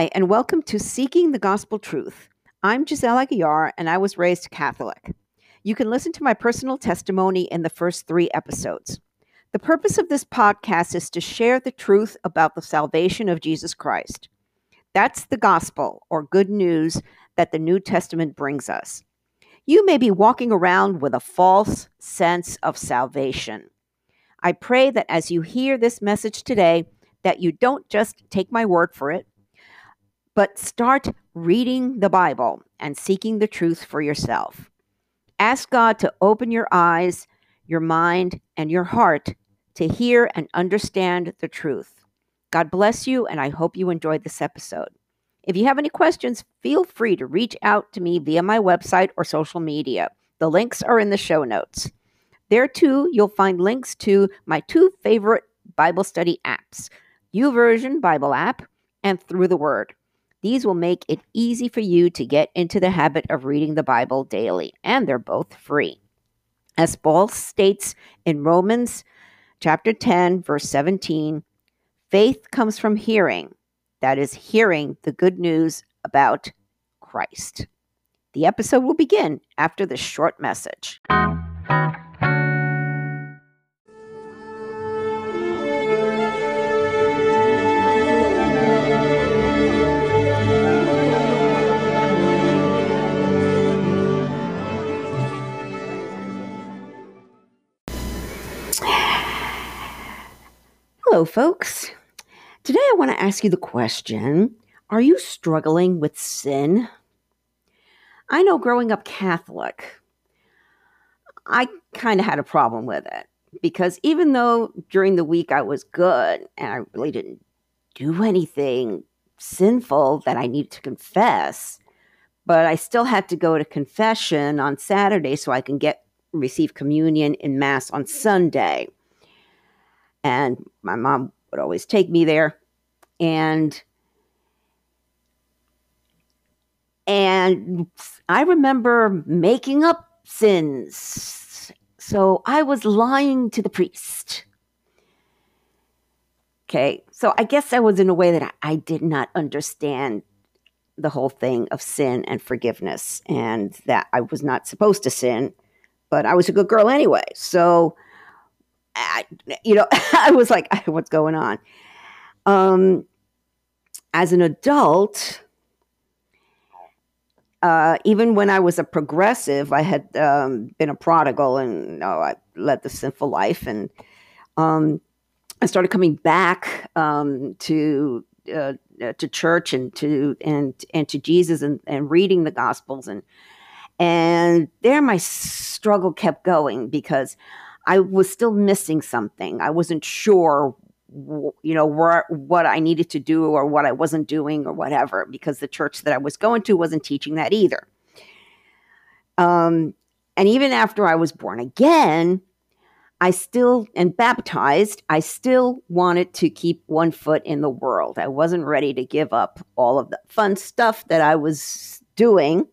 Hi, and welcome to Seeking the Gospel Truth. I'm Giselle Aguiar, and I was raised Catholic. You can listen to my personal testimony in the first three episodes. The purpose of this podcast is to share the truth about the salvation of Jesus Christ. That's the gospel, or good news, that the New Testament brings us. You may be walking around with a false sense of salvation. I pray that as you hear this message today, that you don't just take my word for it, but start reading the Bible and seeking the truth for yourself. Ask God to open your eyes, your mind, and your heart to hear and understand the truth. God bless you, and I hope you enjoyed this episode. If you have any questions, feel free to reach out to me via my website or social media. The links are in the show notes. There too, you'll find links to my two favorite Bible study apps YouVersion Bible app and Through the Word. These will make it easy for you to get into the habit of reading the Bible daily, and they're both free. As Paul states in Romans chapter 10, verse 17, faith comes from hearing, that is, hearing the good news about Christ. The episode will begin after this short message. Folks. Today I want to ask you the question Are you struggling with sin? I know growing up Catholic, I kind of had a problem with it because even though during the week I was good and I really didn't do anything sinful that I needed to confess, but I still had to go to confession on Saturday so I can get receive communion in mass on Sunday and my mom would always take me there. And and i remember making up sins. So i was lying to the priest. Okay so i guess i was in a way that i, I did not understand the whole thing of sin and forgiveness and that i was not supposed to sin but i was a good girl anyway. So I, you know, I was like, what's going on? Um, as an adult, uh, even when I was a progressive, I had um, been a prodigal and you know, I led the sinful life. And um, I started coming back um, to uh, to church and to and and to Jesus and, and reading the Gospels and and there my struggle kept going because I was still missing something. I wasn't sure, you know, where, what I needed to do or what I wasn't doing or whatever, because the church that I was going to wasn't teaching that either. Um, and even after I was born again, I still, and baptized, I still wanted to keep one foot in the world. I wasn't ready to give up all of the fun stuff that I was doing,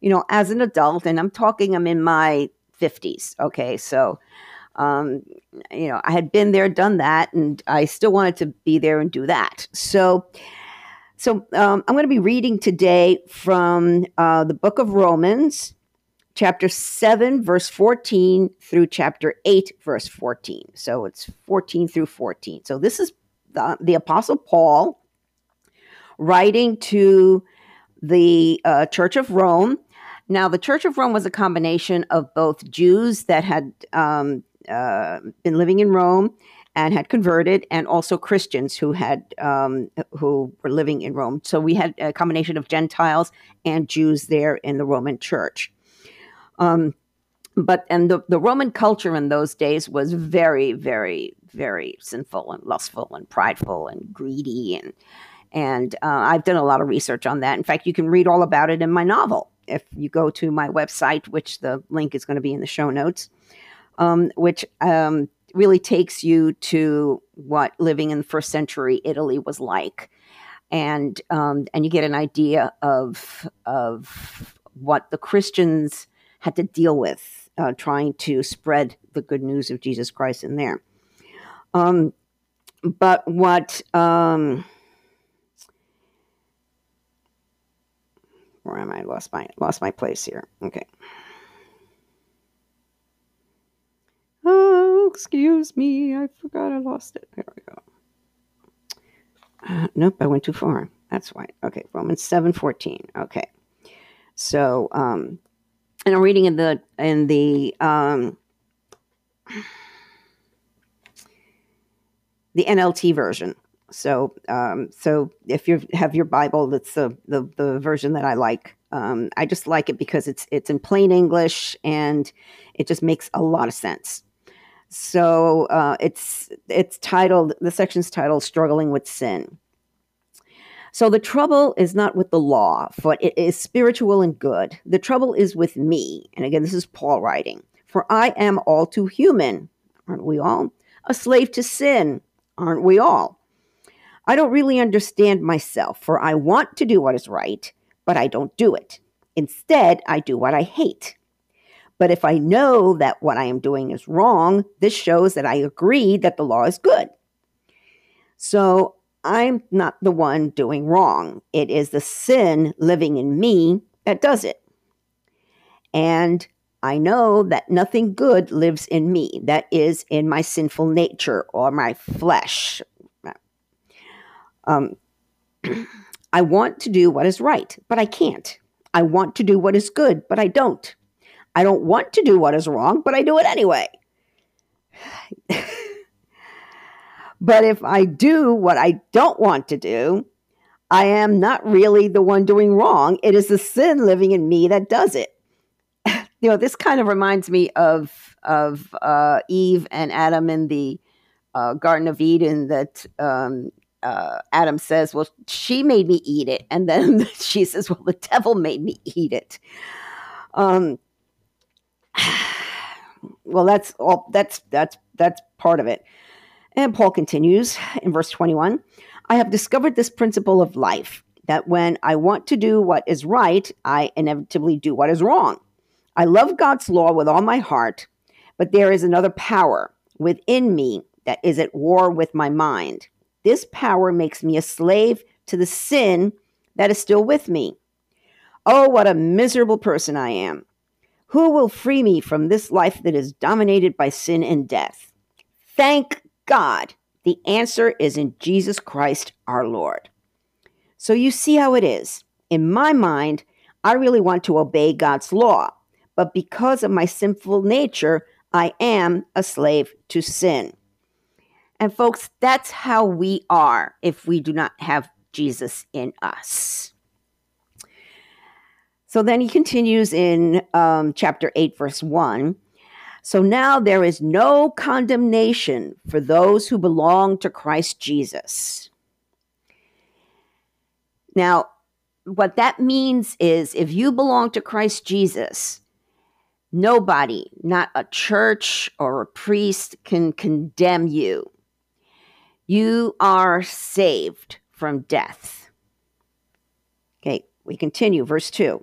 you know, as an adult. And I'm talking, I'm in my 50s. Okay. So, um, you know, I had been there, done that, and I still wanted to be there and do that. So, so um, I'm going to be reading today from uh, the book of Romans, chapter 7, verse 14 through chapter 8, verse 14. So it's 14 through 14. So this is the, the Apostle Paul writing to the uh, Church of Rome. Now, the Church of Rome was a combination of both Jews that had um, uh, been living in Rome and had converted, and also Christians who had um, who were living in Rome. So we had a combination of Gentiles and Jews there in the Roman Church. Um, but and the, the Roman culture in those days was very, very, very sinful and lustful and prideful and greedy and and uh, I've done a lot of research on that. In fact, you can read all about it in my novel if you go to my website, which the link is going to be in the show notes um, which um, really takes you to what living in first century Italy was like, and um, and you get an idea of of what the Christians had to deal with uh, trying to spread the good news of Jesus Christ in there. Um, but what um, where am I? lost my lost my place here. Okay. Oh, excuse me. I forgot I lost it. There we go. Uh, nope, I went too far. That's why. Okay, Romans seven fourteen. Okay, so um, and I'm reading in the in the um, the NLT version. So um, so if you have your Bible, that's the, the the version that I like. Um, I just like it because it's it's in plain English and it just makes a lot of sense. So uh, it's it's titled the section's titled "Struggling with Sin." So the trouble is not with the law, for it is spiritual and good. The trouble is with me. And again, this is Paul writing. For I am all too human, aren't we all? A slave to sin, aren't we all? I don't really understand myself, for I want to do what is right, but I don't do it. Instead, I do what I hate. But if I know that what I am doing is wrong, this shows that I agree that the law is good. So I'm not the one doing wrong. It is the sin living in me that does it. And I know that nothing good lives in me, that is in my sinful nature or my flesh. Um, I want to do what is right, but I can't. I want to do what is good, but I don't. I don't want to do what is wrong, but I do it anyway. But if I do what I don't want to do, I am not really the one doing wrong. It is the sin living in me that does it. you know, this kind of reminds me of of uh, Eve and Adam in the uh, Garden of Eden. That um, uh, Adam says, "Well, she made me eat it," and then she says, "Well, the devil made me eat it." Um, well, that's all. That's that's that's part of it. And Paul continues in verse 21 I have discovered this principle of life that when I want to do what is right, I inevitably do what is wrong. I love God's law with all my heart, but there is another power within me that is at war with my mind. This power makes me a slave to the sin that is still with me. Oh, what a miserable person I am. Who will free me from this life that is dominated by sin and death? Thank God? The answer is in Jesus Christ our Lord. So you see how it is. In my mind, I really want to obey God's law, but because of my sinful nature, I am a slave to sin. And folks, that's how we are if we do not have Jesus in us. So then he continues in um, chapter 8, verse 1 so now there is no condemnation for those who belong to Christ Jesus. Now, what that means is if you belong to Christ Jesus, nobody, not a church or a priest, can condemn you. You are saved from death. Okay, we continue, verse 2.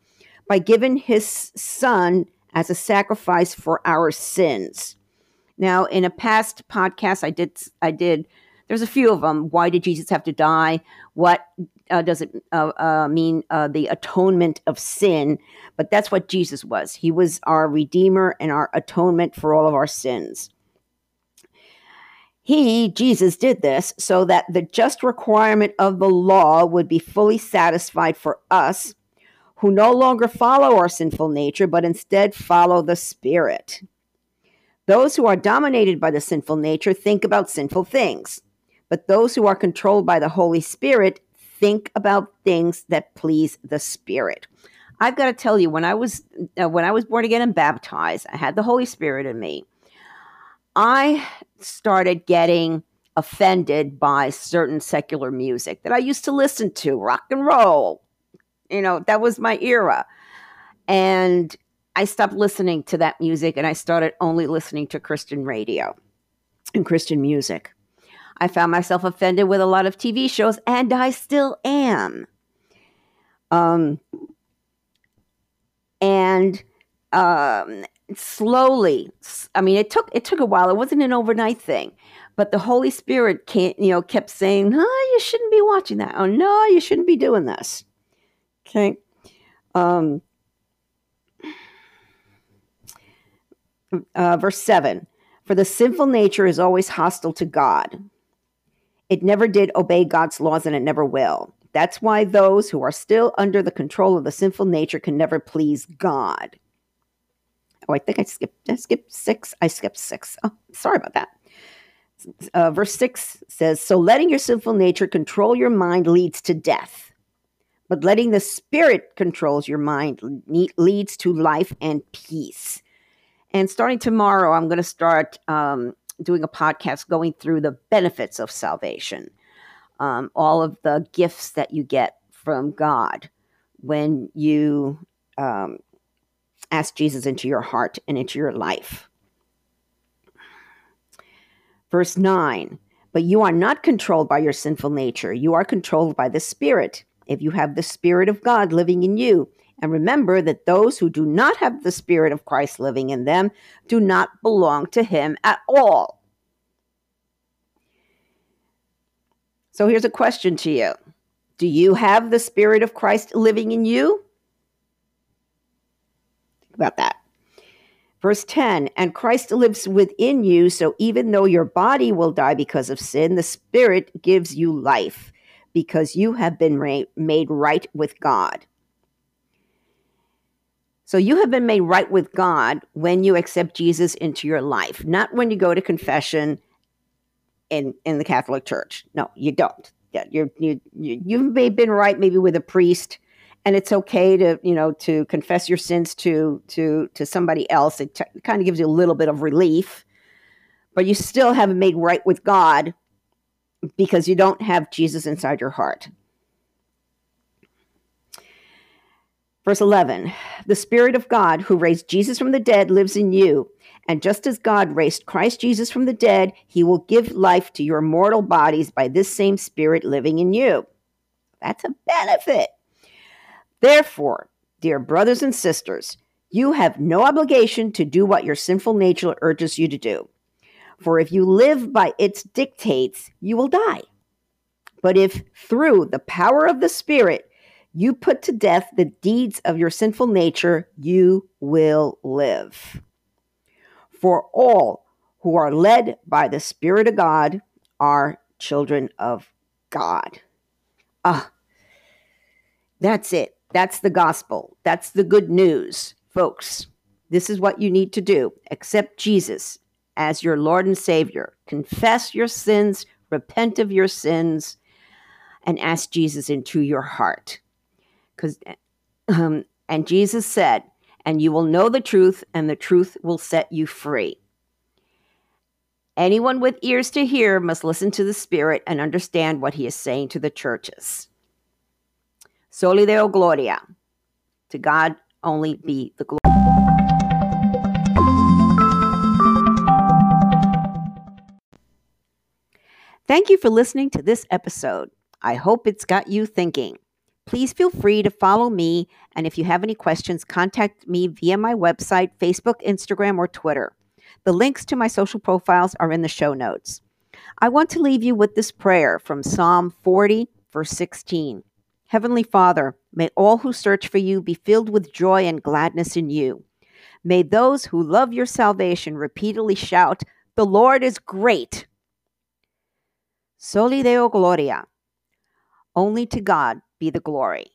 by giving his son as a sacrifice for our sins. Now, in a past podcast, I did, I did, there's a few of them. Why did Jesus have to die? What uh, does it uh, uh, mean? Uh, the atonement of sin. But that's what Jesus was. He was our Redeemer and our atonement for all of our sins. He, Jesus, did this so that the just requirement of the law would be fully satisfied for us who no longer follow our sinful nature, but instead follow the Spirit. Those who are dominated by the sinful nature think about sinful things, but those who are controlled by the Holy Spirit think about things that please the Spirit. I've got to tell you, when I was uh, when I was born again and baptized, I had the Holy Spirit in me. I started getting offended by certain secular music that I used to listen to, rock and roll, you know, that was my era. And I stopped listening to that music and I started only listening to Christian radio and Christian music. I found myself offended with a lot of TV shows, and I still am. Um, and um, slowly, I mean, it took it took a while. It wasn't an overnight thing, but the Holy Spirit can't, you know, kept saying, "Oh, you shouldn't be watching that. Oh no, you shouldn't be doing this." Okay. Um, uh, verse 7 For the sinful nature is always hostile to God. It never did obey God's laws and it never will. That's why those who are still under the control of the sinful nature can never please God. Oh, I think I skipped, I skipped six. I skipped six. Oh, sorry about that. Uh, verse six says, So letting your sinful nature control your mind leads to death, but letting the spirit controls your mind leads to life and peace. And starting tomorrow, I'm going to start um, doing a podcast going through the benefits of salvation, um, all of the gifts that you get from God when you um, ask Jesus into your heart and into your life. Verse 9 But you are not controlled by your sinful nature, you are controlled by the Spirit. If you have the Spirit of God living in you, and remember that those who do not have the Spirit of Christ living in them do not belong to Him at all. So here's a question to you Do you have the Spirit of Christ living in you? Think about that. Verse 10 And Christ lives within you, so even though your body will die because of sin, the Spirit gives you life because you have been made right with God. So you have been made right with God when you accept Jesus into your life, not when you go to confession in in the Catholic Church. No, you don't. You're you you you've been right maybe with a priest, and it's okay to you know to confess your sins to to to somebody else. It t- kind of gives you a little bit of relief, but you still haven't made right with God because you don't have Jesus inside your heart. Verse 11 The Spirit of God who raised Jesus from the dead lives in you. And just as God raised Christ Jesus from the dead, he will give life to your mortal bodies by this same Spirit living in you. That's a benefit. Therefore, dear brothers and sisters, you have no obligation to do what your sinful nature urges you to do. For if you live by its dictates, you will die. But if through the power of the Spirit you put to death the deeds of your sinful nature, you will live. For all who are led by the Spirit of God are children of God. Ah, that's it. That's the gospel. That's the good news, folks. This is what you need to do. Accept Jesus as your Lord and Savior. Confess your sins, repent of your sins, and ask Jesus into your heart. Because um, and jesus said and you will know the truth and the truth will set you free. Anyone with ears to hear must listen to the spirit and understand what he is saying to the churches. Soli deo gloria. To god only be the glory Thank you for listening to this episode. I hope it's got you thinking. Please feel free to follow me. And if you have any questions, contact me via my website, Facebook, Instagram, or Twitter. The links to my social profiles are in the show notes. I want to leave you with this prayer from Psalm 40, verse 16. Heavenly Father, may all who search for you be filled with joy and gladness in you. May those who love your salvation repeatedly shout, The Lord is great. Soli Deo Gloria. Only to God be the glory.